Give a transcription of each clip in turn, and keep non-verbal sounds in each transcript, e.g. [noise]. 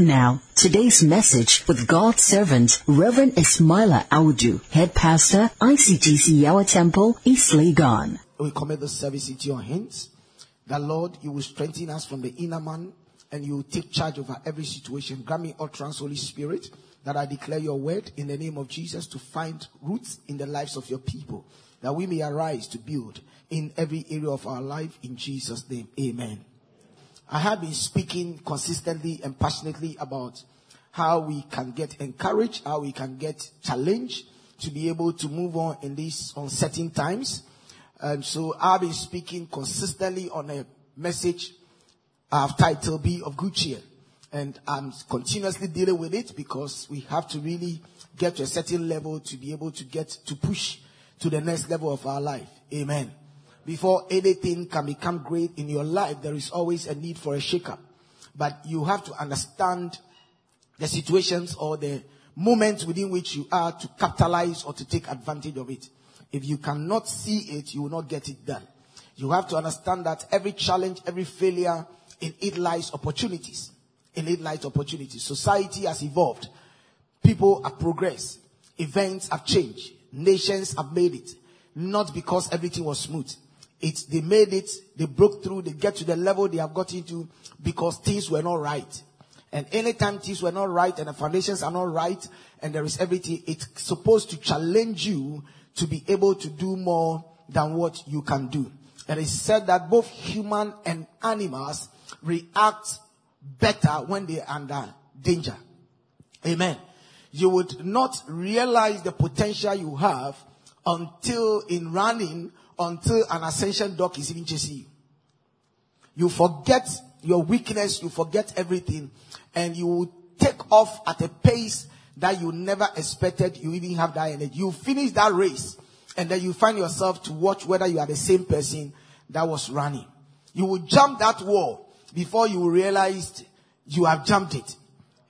Now, today's message with God's servant, Reverend Ismaila Audu, Head Pastor, ICGC Yawa Temple, East Legon. We commit the service into your hands. That Lord, you will strengthen us from the inner man and you will take charge over every situation. Grant me utterance, Holy Spirit, that I declare your word in the name of Jesus to find roots in the lives of your people. That we may arise to build in every area of our life in Jesus' name. Amen. I have been speaking consistently and passionately about how we can get encouraged, how we can get challenged to be able to move on in these uncertain times. And so I've been speaking consistently on a message uh, I've titled Be of Good Cheer. And I'm continuously dealing with it because we have to really get to a certain level to be able to get to push to the next level of our life. Amen before anything can become great in your life, there is always a need for a shakeup. But you have to understand the situations or the moments within which you are to capitalize or to take advantage of it. If you cannot see it, you will not get it done. You have to understand that every challenge, every failure, in it lies opportunities. In it lies opportunities. Society has evolved. People have progressed. Events have changed. Nations have made it. Not because everything was smooth it, they made it, they broke through, they get to the level they have got into because things were not right. And anytime things were not right and the foundations are not right and there is everything, it's supposed to challenge you to be able to do more than what you can do. And it's said that both human and animals react better when they're under danger. Amen. You would not realize the potential you have until in running until an Alsatian dog is even chasing you. You forget your weakness, you forget everything, and you will take off at a pace that you never expected you even have that energy. You finish that race, and then you find yourself to watch whether you are the same person that was running. You will jump that wall before you realized you have jumped it,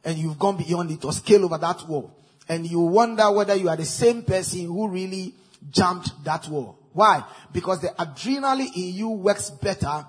and you've gone beyond it or scale over that wall. And you wonder whether you are the same person who really jumped that wall. Why? Because the adrenaline in you works better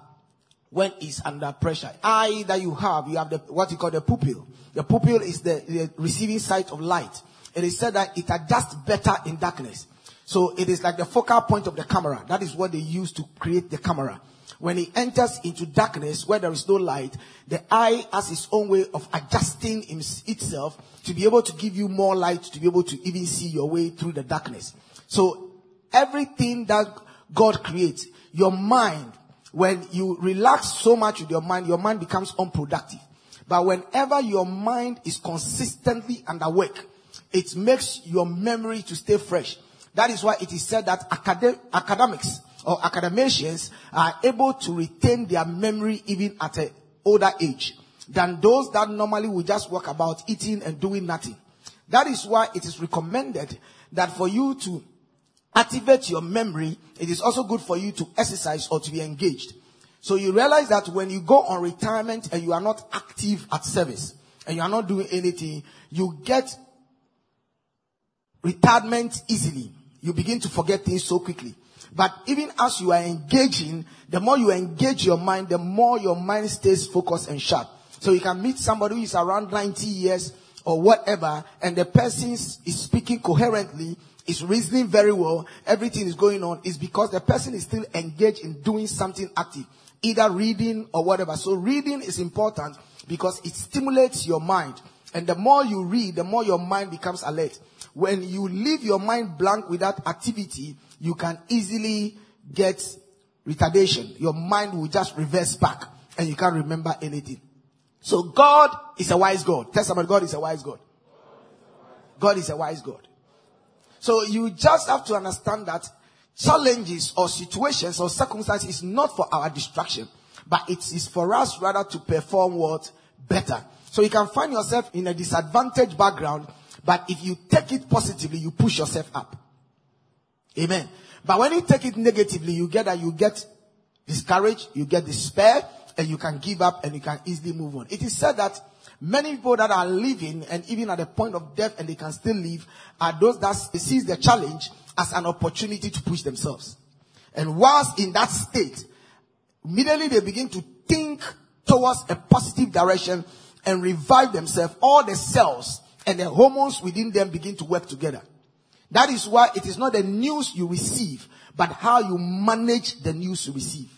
when it's under pressure. Eye that you have, you have the, what you call the pupil. The pupil is the, the receiving side of light. It is said that it adjusts better in darkness. So it is like the focal point of the camera. That is what they use to create the camera. When it enters into darkness where there is no light, the eye has its own way of adjusting itself to be able to give you more light to be able to even see your way through the darkness. So everything that God creates, your mind, when you relax so much with your mind, your mind becomes unproductive. But whenever your mind is consistently and awake, it makes your memory to stay fresh. That is why it is said that acad- academics or academicians are able to retain their memory even at an older age than those that normally will just walk about eating and doing nothing. That is why it is recommended that for you to activate your memory, it is also good for you to exercise or to be engaged. So you realize that when you go on retirement and you are not active at service and you are not doing anything, you get retirement easily. You begin to forget things so quickly. But even as you are engaging, the more you engage your mind, the more your mind stays focused and sharp. So you can meet somebody who is around 90 years or whatever, and the person is speaking coherently, is reasoning very well, everything is going on, is because the person is still engaged in doing something active, either reading or whatever. So reading is important because it stimulates your mind. And the more you read, the more your mind becomes alert. When you leave your mind blank without activity, you can easily get retardation. Your mind will just reverse back and you can't remember anything. So God is a wise God. Somebody God is a wise God. God is a wise God. So you just have to understand that challenges or situations or circumstances is not for our destruction, but it is for us rather to perform what better. So you can find yourself in a disadvantaged background, but if you take it positively, you push yourself up. Amen. But when you take it negatively, you get that you get discouraged, you get despair, and you can give up and you can easily move on. It is said that many people that are living and even at the point of death and they can still live are those that sees the challenge as an opportunity to push themselves. And whilst in that state, immediately they begin to think towards a positive direction and revive themselves. All the cells and the hormones within them begin to work together. That is why it is not the news you receive, but how you manage the news you receive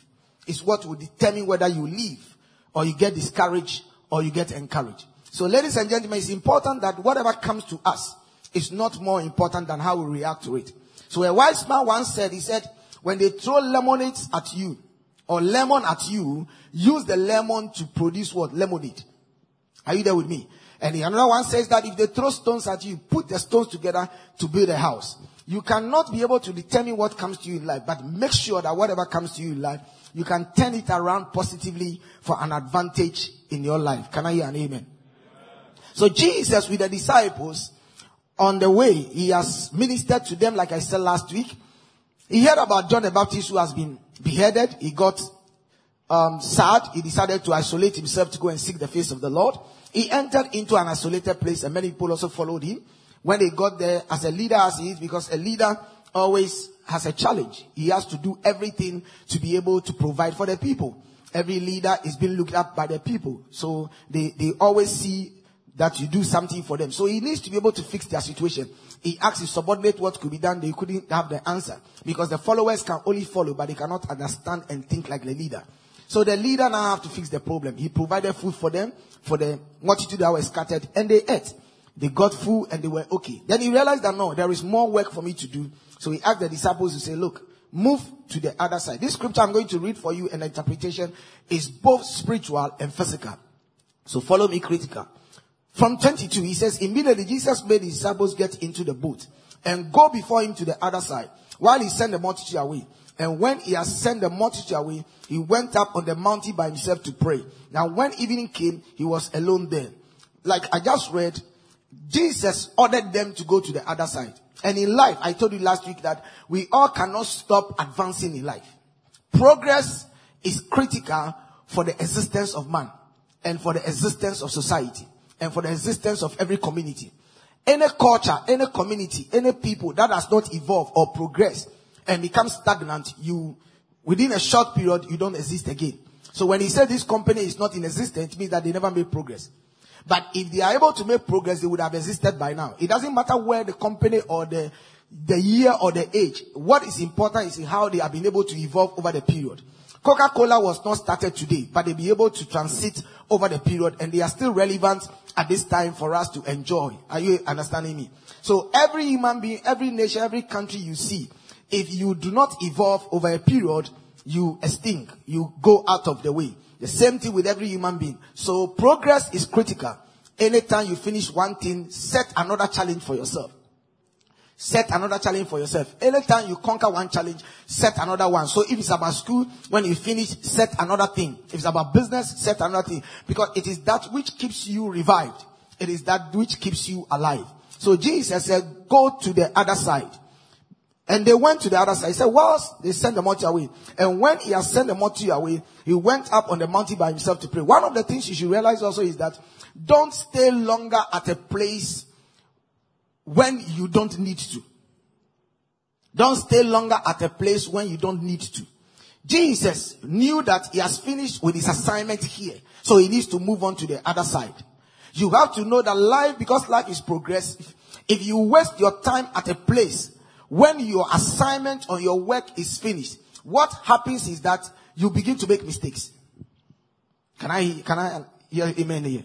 is what will determine whether you live or you get discouraged or you get encouraged. So ladies and gentlemen, it's important that whatever comes to us is not more important than how we react to it. So a wise man once said, he said, when they throw lemonade at you or lemon at you, use the lemon to produce what? Lemonade. Are you there with me? And another one says that if they throw stones at you, put the stones together to build a house. You cannot be able to determine what comes to you in life, but make sure that whatever comes to you in life, you can turn it around positively for an advantage in your life. Can I hear an amen? So Jesus with the disciples on the way, he has ministered to them like I said last week. He heard about John the Baptist who has been beheaded. He got um, sad. He decided to isolate himself to go and seek the face of the Lord. He entered into an isolated place and many people also followed him. When they got there, as a leader as he is, because a leader always has a challenge. He has to do everything to be able to provide for the people. Every leader is being looked at by the people. So they, they always see that you do something for them. So he needs to be able to fix their situation. He asked his subordinate what could be done. They couldn't have the answer because the followers can only follow, but they cannot understand and think like the leader. So the leader now have to fix the problem. He provided food for them, for the multitude that were scattered, and they ate. They got food and they were okay. Then he realized that no, there is more work for me to do. So he asked the disciples to say, look, move to the other side. This scripture I'm going to read for you and interpretation is both spiritual and physical. So follow me critical. From 22, he says, immediately Jesus made his disciples get into the boat and go before him to the other side while he sent the multitude away. And when he had sent the multitude away, he went up on the mountain by himself to pray. Now when evening came, he was alone there. Like I just read, Jesus ordered them to go to the other side. And in life, I told you last week that we all cannot stop advancing in life. Progress is critical for the existence of man and for the existence of society and for the existence of every community. Any culture, any community, any people that does not evolve or progress and become stagnant, you, within a short period, you don't exist again. So when he said this company is not in existence, it means that they never made progress. But if they are able to make progress, they would have existed by now. It doesn't matter where the company or the, the year or the age. What is important is how they have been able to evolve over the period. Coca-Cola was not started today, but they be able to transit over the period and they are still relevant at this time for us to enjoy. Are you understanding me? So every human being, every nation, every country you see, if you do not evolve over a period, you extinct. You go out of the way. The same thing with every human being. So progress is critical. Anytime you finish one thing, set another challenge for yourself. Set another challenge for yourself. Anytime you conquer one challenge, set another one. So if it's about school, when you finish, set another thing. If it's about business, set another thing. Because it is that which keeps you revived. It is that which keeps you alive. So Jesus said, go to the other side. And they went to the other side. He said, whilst they sent the multitude away. And when he has sent the multitude away, he went up on the mountain by himself to pray. One of the things you should realize also is that don't stay longer at a place when you don't need to. Don't stay longer at a place when you don't need to. Jesus knew that he has finished with his assignment here. So he needs to move on to the other side. You have to know that life, because life is progressive, if you waste your time at a place when your assignment or your work is finished, what happens is that you begin to make mistakes. Can I, can I hear amen here?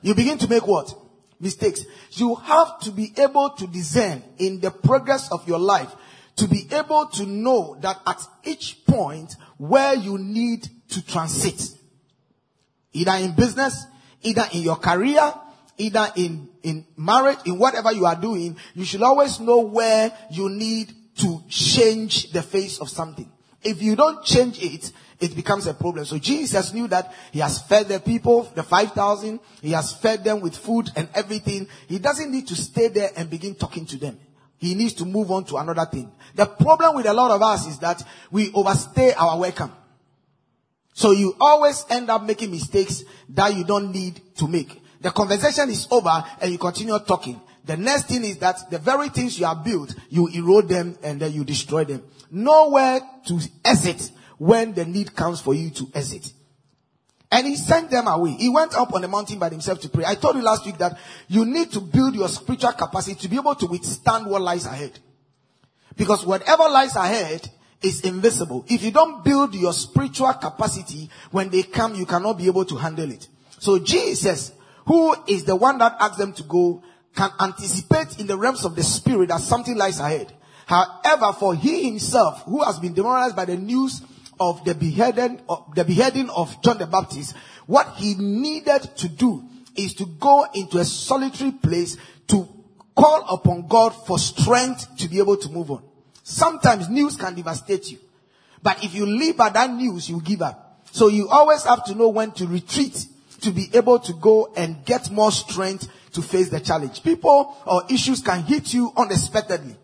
You begin to make what? Mistakes. You have to be able to discern in the progress of your life to be able to know that at each point where you need to transit, either in business, either in your career, either in, in marriage, in whatever you are doing, you should always know where you need to change the face of something. If you don't change it, it becomes a problem. So Jesus knew that he has fed the people, the 5,000, he has fed them with food and everything. He doesn't need to stay there and begin talking to them. He needs to move on to another thing. The problem with a lot of us is that we overstay our welcome. So you always end up making mistakes that you don't need to make. The conversation is over and you continue talking. The next thing is that the very things you have built, you erode them and then you destroy them. Nowhere to exit when the need comes for you to exit. And he sent them away. He went up on the mountain by himself to pray. I told you last week that you need to build your spiritual capacity to be able to withstand what lies ahead. Because whatever lies ahead is invisible. If you don't build your spiritual capacity, when they come, you cannot be able to handle it. So Jesus, who is the one that asked them to go, can anticipate in the realms of the spirit that something lies ahead. However, for he himself, who has been demoralized by the news of the beheading, of the beheading of John the Baptist, what he needed to do is to go into a solitary place to call upon God for strength to be able to move on. Sometimes news can devastate you. But if you live by that news, you give up. So you always have to know when to retreat to be able to go and get more strength to face the challenge. People or issues can hit you unexpectedly.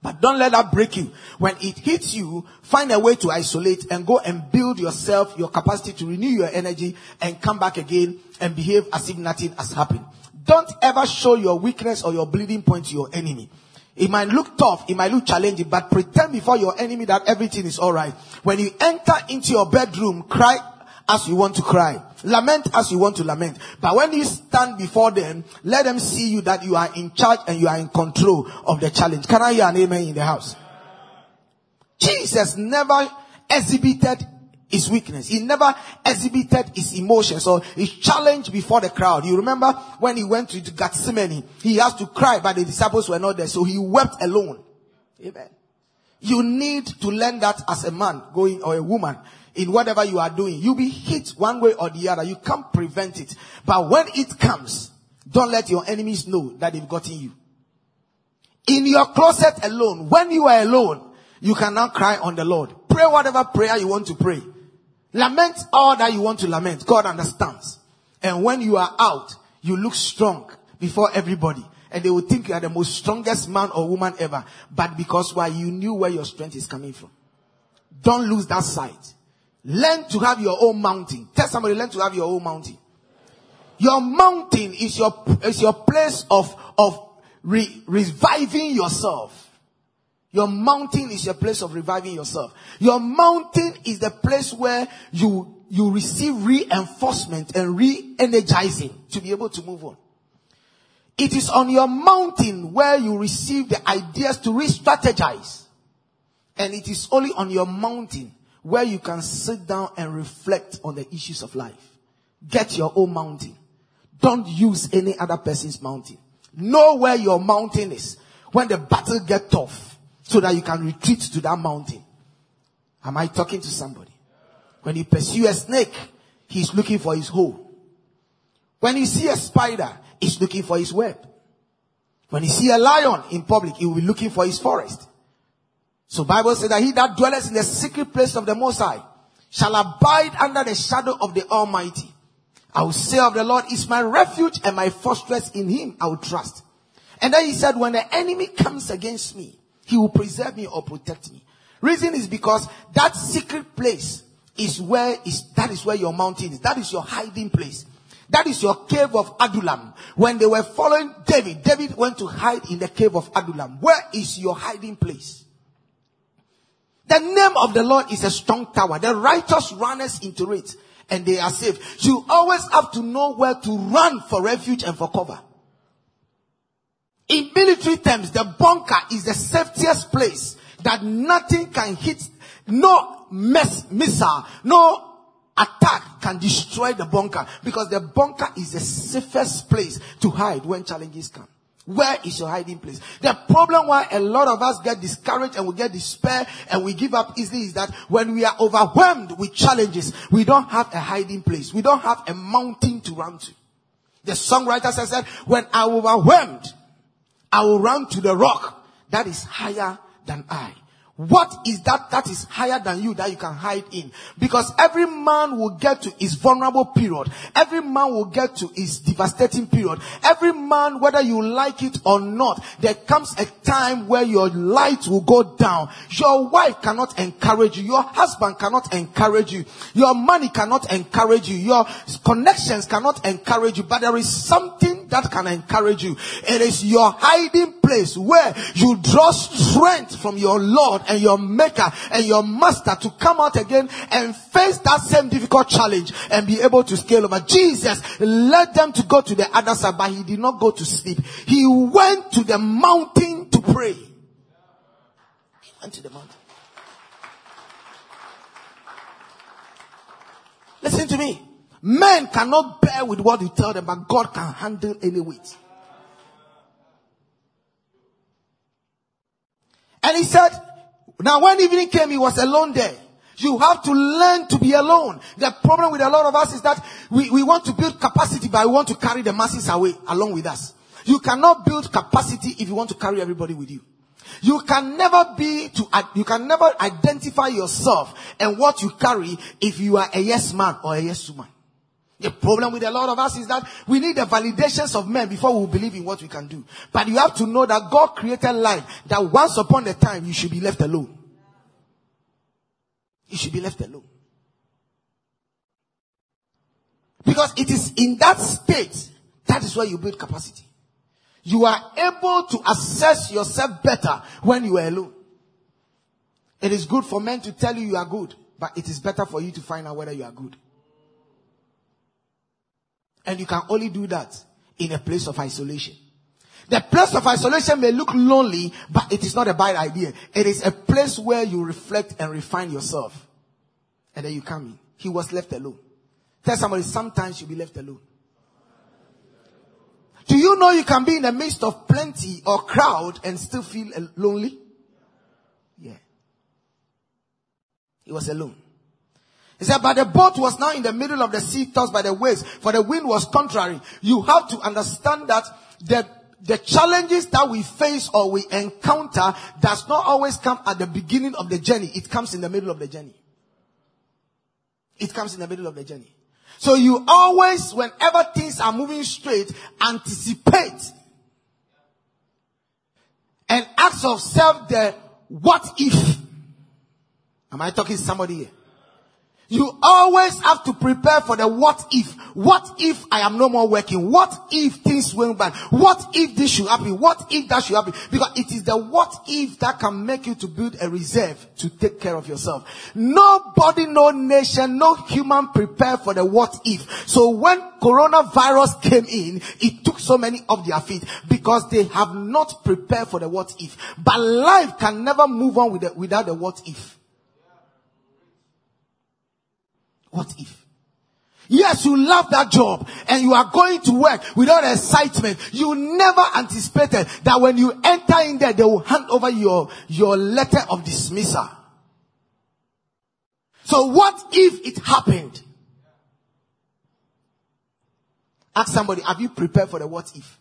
But don't let that break you. When it hits you, find a way to isolate and go and build yourself, your capacity to renew your energy and come back again and behave as if nothing has happened. Don't ever show your weakness or your bleeding point to your enemy. It might look tough, it might look challenging, but pretend before your enemy that everything is alright. When you enter into your bedroom, cry as you want to cry. Lament as you want to lament. But when you stand before them, let them see you that you are in charge and you are in control of the challenge. Can I hear an amen in the house? Jesus never exhibited his weakness. He never exhibited his emotions or his challenge before the crowd. You remember when he went to Gethsemane, he has to cry, but the disciples were not there, so he wept alone. Amen. You need to learn that as a man going or a woman in whatever you are doing. You'll be hit one way or the other. You can't prevent it. But when it comes, don't let your enemies know that they've gotten you. In your closet alone, when you are alone, you cannot cry on the Lord. Pray whatever prayer you want to pray. Lament all that you want to lament. God understands. And when you are out, you look strong before everybody. And they will think you are the most strongest man or woman ever. But because why you knew where your strength is coming from. Don't lose that sight. Learn to have your own mountain. Tell somebody, learn to have your own mountain. Your mountain is your, is your place of, of re, reviving yourself. Your mountain is your place of reviving yourself. Your mountain is the place where you, you receive reinforcement and re-energizing to be able to move on. It is on your mountain where you receive the ideas to re-strategize. And it is only on your mountain where you can sit down and reflect on the issues of life. Get your own mountain. Don't use any other person's mountain. Know where your mountain is when the battle get tough so that you can retreat to that mountain. Am I talking to somebody? When you pursue a snake, he's looking for his hole. When you see a spider, he's looking for his web. When you see a lion in public, he will be looking for his forest. So Bible says that he that dwelleth in the secret place of the Most High shall abide under the shadow of the Almighty. I will say of the Lord is my refuge and my fortress in him I will trust. And then he said, when the enemy comes against me, he will preserve me or protect me. Reason is because that secret place is where is, that is where your mountain is. That is your hiding place. That is your cave of Adullam. When they were following David, David went to hide in the cave of Adullam. Where is your hiding place? The name of the Lord is a strong tower. The righteous runners into it and they are safe. You always have to know where to run for refuge and for cover. In military terms, the bunker is the safest place that nothing can hit, no mess, missile, no attack can destroy the bunker because the bunker is the safest place to hide when challenges come. Where is your hiding place? The problem why a lot of us get discouraged and we get despair and we give up easily is that when we are overwhelmed with challenges, we don't have a hiding place. We don't have a mountain to run to. The songwriter that when I'm overwhelmed, I will run to the rock that is higher than I. What is that that is higher than you that you can hide in? Because every man will get to his vulnerable period. Every man will get to his devastating period. Every man, whether you like it or not, there comes a time where your light will go down. Your wife cannot encourage you. Your husband cannot encourage you. Your money cannot encourage you. Your connections cannot encourage you. But there is something that can encourage you. It is your hiding place where you draw strength from your Lord and your maker and your master to come out again and face that same difficult challenge and be able to scale over. Jesus led them to go to the other side, but he did not go to sleep. He went to the mountain to pray. He went to the mountain. Listen to me. Men cannot bear with what you tell them, but God can handle any weight. And he said, now when evening came, he was alone there. You have to learn to be alone. The problem with a lot of us is that we, we want to build capacity, but we want to carry the masses away along with us. You cannot build capacity if you want to carry everybody with you. You can never be to, uh, you can never identify yourself and what you carry if you are a yes man or a yes woman. The problem with a lot of us is that we need the validations of men before we believe in what we can do. But you have to know that God created life, that once upon a time you should be left alone. You should be left alone. Because it is in that state, that is where you build capacity. You are able to assess yourself better when you are alone. It is good for men to tell you you are good, but it is better for you to find out whether you are good. And you can only do that in a place of isolation. The place of isolation may look lonely, but it is not a bad idea. It is a place where you reflect and refine yourself. And then you come in. He was left alone. Tell somebody, sometimes you'll be left alone. Do you know you can be in the midst of plenty or crowd and still feel lonely? Yeah. He was alone. He said, but the boat was now in the middle of the sea tossed by the waves, for the wind was contrary. You have to understand that the, the challenges that we face or we encounter does not always come at the beginning of the journey. It comes in the middle of the journey. It comes in the middle of the journey. So you always, whenever things are moving straight, anticipate and ask yourself the what if. Am I talking to somebody here? You always have to prepare for the what if. What if I am no more working? What if things went bad? What if this should happen? What if that should happen? Because it is the what if that can make you to build a reserve to take care of yourself. Nobody, no nation, no human prepare for the what if. So when coronavirus came in, it took so many off their feet because they have not prepared for the what if. But life can never move on without the what if. What if? Yes, you love that job and you are going to work without excitement. You never anticipated that when you enter in there, they will hand over your, your letter of dismissal. So what if it happened? Ask somebody, have you prepared for the what if?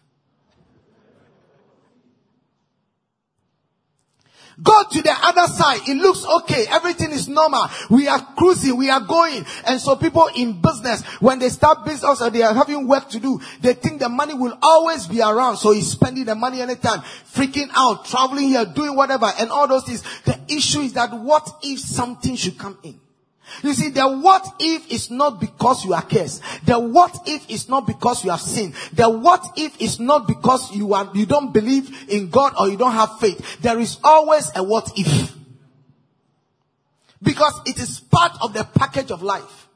Go to the other side. It looks okay. Everything is normal. We are cruising. We are going. And so people in business, when they start business or they are having work to do, they think the money will always be around. So he's spending the money anytime, freaking out, traveling here, doing whatever and all those things. The issue is that what if something should come in? You see, the what if is not because you are cursed. The what if is not because you have sinned. The what if is not because you are, you don't believe in God or you don't have faith. There is always a what if. Because it is part of the package of life.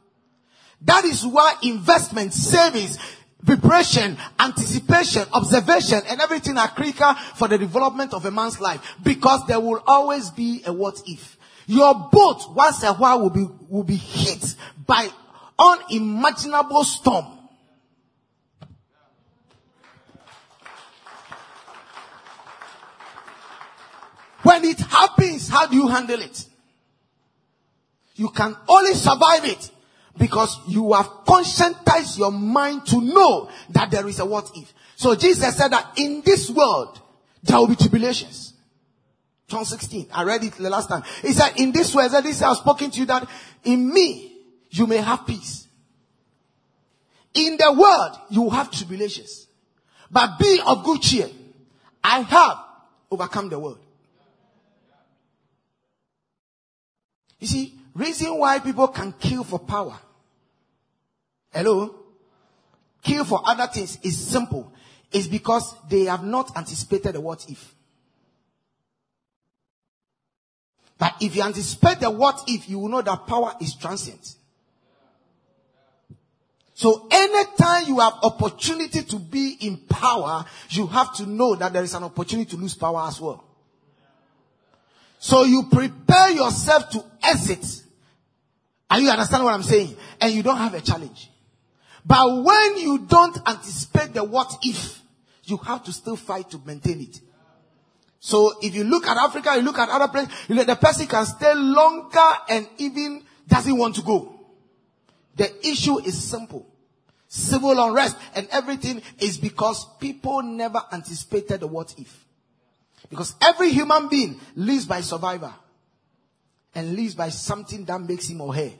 That is why investment, savings, preparation, anticipation, observation, and everything are critical for the development of a man's life. Because there will always be a what if. Your boat once a while will be, will be hit by unimaginable storm. When it happens, how do you handle it? You can only survive it Because you have conscientized your mind to know that there is a what if. So Jesus said that in this world, there will be tribulations. John 16. I read it the last time. He said, in this way, that this I have spoken to you that in me, you may have peace. In the world, you have tribulations. But be of good cheer. I have overcome the world. You see, reason why people can kill for power. Hello? Kill for other things is simple. It's because they have not anticipated the what if. But if you anticipate the what if, you will know that power is transient. So anytime you have opportunity to be in power, you have to know that there is an opportunity to lose power as well. So you prepare yourself to exit. Are you understand what I'm saying? And you don't have a challenge. But when you don't anticipate the what if, you have to still fight to maintain it. So if you look at Africa, you look at other places, you know, the person can stay longer and even doesn't want to go. The issue is simple. Civil unrest and everything is because people never anticipated the what if. Because every human being lives by survivor and lives by something that makes him or her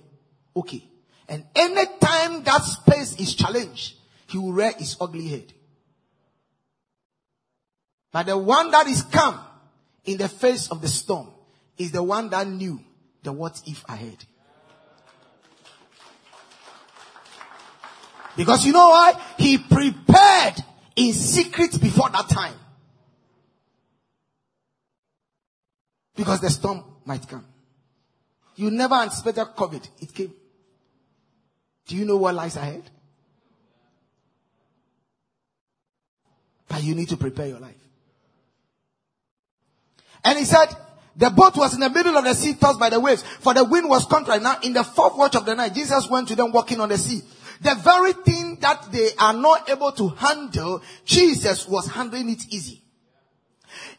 okay. And anytime that space is challenged, he will rear his ugly head. But the one that is calm in the face of the storm is the one that knew the what if ahead. Because you know why? He prepared in secret before that time. Because the storm might come. You never anticipated COVID. It came. Do you know what lies ahead? But you need to prepare your life. And he said, the boat was in the middle of the sea tossed by the waves, for the wind was contrary. Now, in the fourth watch of the night, Jesus went to them walking on the sea. The very thing that they are not able to handle, Jesus was handling it easy.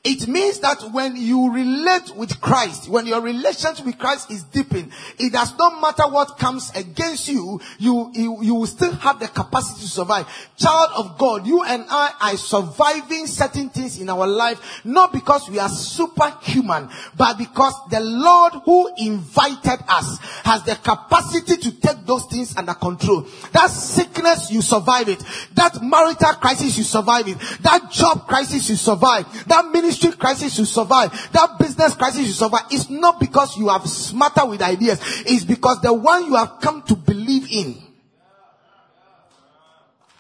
It means that when you relate with Christ, when your relationship with Christ is deepened, it does not matter what comes against you, you, you, you will still have the capacity to survive. Child of God, you and I are surviving certain things in our life, not because we are superhuman, but because the Lord who invited us has the capacity to take those things under control. That sickness, you survive it. That marital crisis, you survive it. That job crisis, you survive. That ministry ministry crisis you survive, that business crisis you survive, it's not because you have smarter with ideas. It's because the one you have come to believe in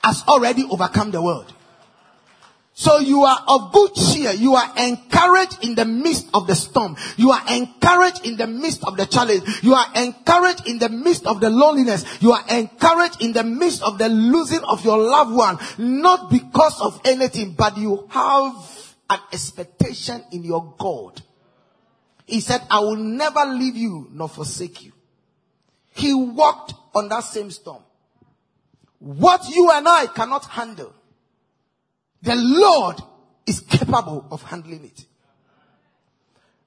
has already overcome the world. So you are of good cheer. You are encouraged in the midst of the storm. You are encouraged in the midst of the challenge. You are encouraged in the midst of the loneliness. You are encouraged in the midst of the losing of your loved one. Not because of anything, but you have an expectation in your God. He said, I will never leave you nor forsake you. He walked on that same storm. What you and I cannot handle, the Lord is capable of handling it.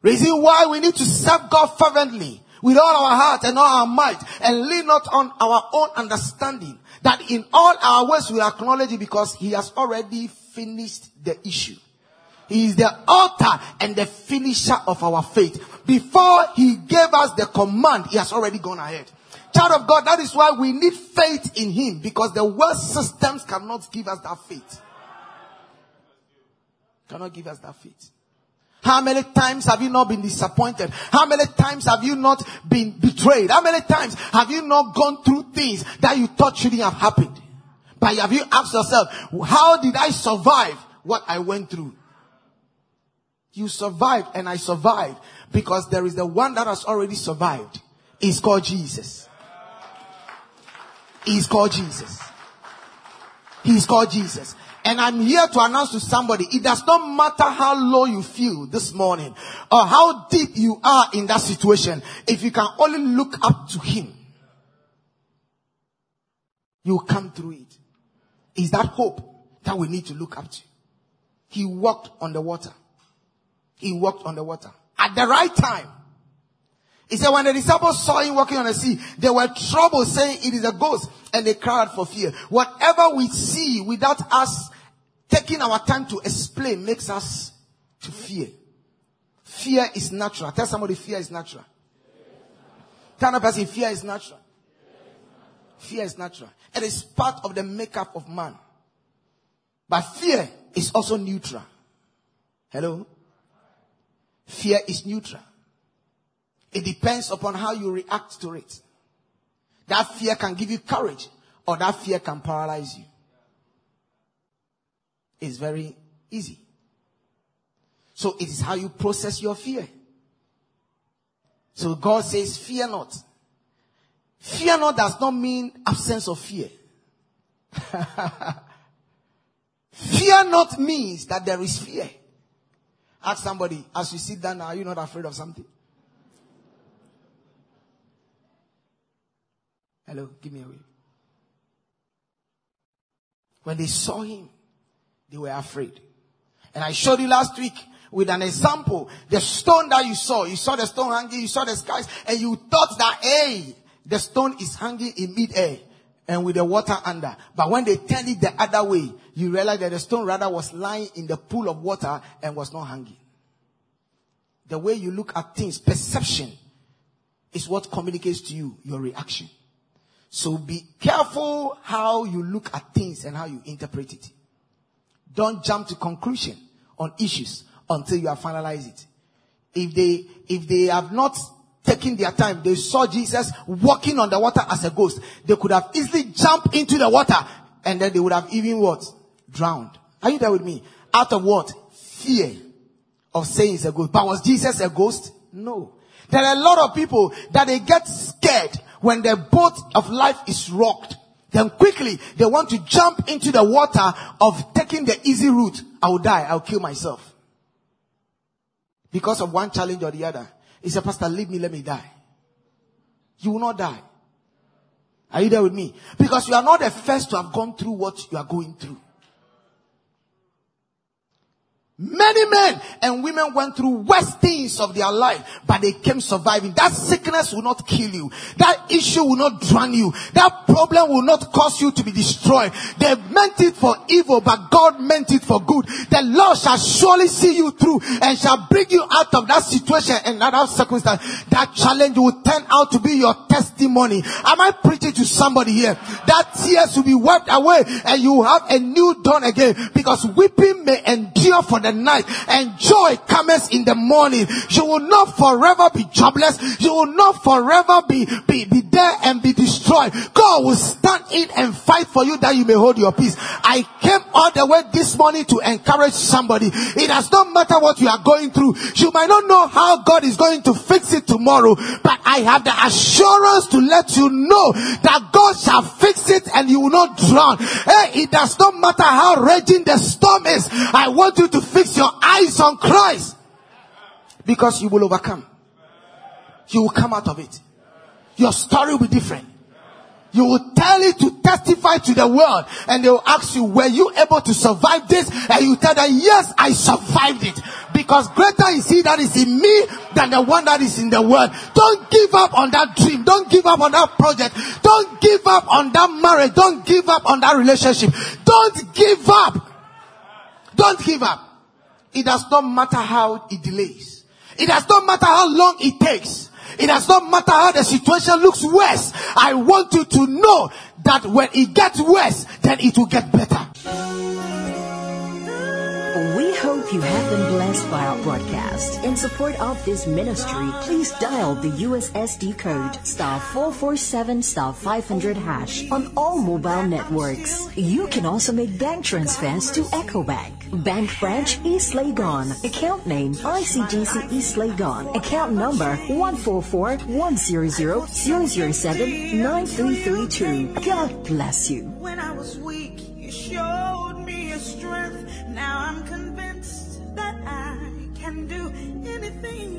Reason why we need to serve God fervently with all our heart and all our might and lean not on our own understanding that in all our ways we acknowledge it because he has already finished the issue. He is the author and the finisher of our faith. Before he gave us the command, he has already gone ahead. Child of God, that is why we need faith in him because the world systems cannot give us that faith. Cannot give us that faith. How many times have you not been disappointed? How many times have you not been betrayed? How many times have you not gone through things that you thought shouldn't have happened? But have you asked yourself, how did I survive what I went through? You survived and I survived because there is the one that has already survived. He's called Jesus. He's called Jesus. He's called Jesus. And I'm here to announce to somebody, it does not matter how low you feel this morning or how deep you are in that situation. If you can only look up to Him, you come through it. Is that hope that we need to look up to? He walked on the water. He walked on the water at the right time. He said, when the disciples saw him walking on the sea, they were troubled, saying it is a ghost, and they cried for fear. Whatever we see without us taking our time to explain makes us to fear. Fear is natural. Tell somebody fear is natural. Tell another person fear is natural. Fear is natural. It is part of the makeup of man. But fear is also neutral. Hello? Fear is neutral. It depends upon how you react to it. That fear can give you courage or that fear can paralyze you. It's very easy. So it is how you process your fear. So God says, fear not. Fear not does not mean absence of fear. [laughs] fear not means that there is fear. Ask somebody, as you sit down, are you not afraid of something? Hello, give me a wave. When they saw him, they were afraid. And I showed you last week with an example, the stone that you saw, you saw the stone hanging, you saw the skies, and you thought that, hey, the stone is hanging in mid-air and with the water under. But when they turned it the other way, you realize that the stone rather was lying in the pool of water and was not hanging. The way you look at things, perception is what communicates to you your reaction. So be careful how you look at things and how you interpret it. Don't jump to conclusion on issues until you have finalized it. If they, if they have not taken their time, they saw Jesus walking on the water as a ghost. They could have easily jumped into the water and then they would have even what? Drowned. Are you there with me? Out of what? Fear of saying it's a ghost. But was Jesus a ghost? No. There are a lot of people that they get scared when the boat of life is rocked. Then quickly they want to jump into the water of taking the easy route. I will die. I'll kill myself. Because of one challenge or the other. He said, Pastor, leave me, let me die. You will not die. Are you there with me? Because you are not the first to have gone through what you are going through. Many men and women went through worst things of their life, but they came surviving. That sickness will not kill you. That issue will not drown you. That problem will not cause you to be destroyed. They meant it for evil, but God meant it for good. The Lord shall surely see you through and shall bring you out of that situation and that circumstance. That challenge will turn out to be your testimony. Am I preaching to somebody here? That tears will be wiped away and you will have a new dawn again because weeping may endure for the night and joy comes in the morning. You will not forever be jobless. You will not forever be, be, be there and be destroyed. God will stand in and fight for you that you may hold your peace. I came all the way this morning to encourage somebody. It does not matter what you are going through. You might not know how God is going to fix it tomorrow, but I have the assurance to let you know that God shall fix it and you will not drown. Hey, it does not matter how raging the storm is. I want you to fix your eyes on Christ because you will overcome. You will come out of it. Your story will be different. You will tell it to testify to the world and they will ask you, were you able to survive this? And you tell them, yes, I survived it. Because greater is he that is in me than the one that is in the world. Don't give up on that dream. Don't give up on that project. Don't give up on that marriage. Don't give up on that relationship. Don't give up. Don't give up. It does not matter how it delays. It does not matter how long it takes. It does not matter how the situation looks worse. I want you to know that when it gets worse, then it will get better. You have been blessed by our broadcast. In support of this ministry, please dial the USSD code star 447 star 500 hash on all mobile networks. You can also make bank transfers to EcoBank. Bank Bank branch East Legon. Account name ICGC East. Account number 144 100 007 9332. God bless you. When I was weak, you showed me your strength. Now I'm convinced that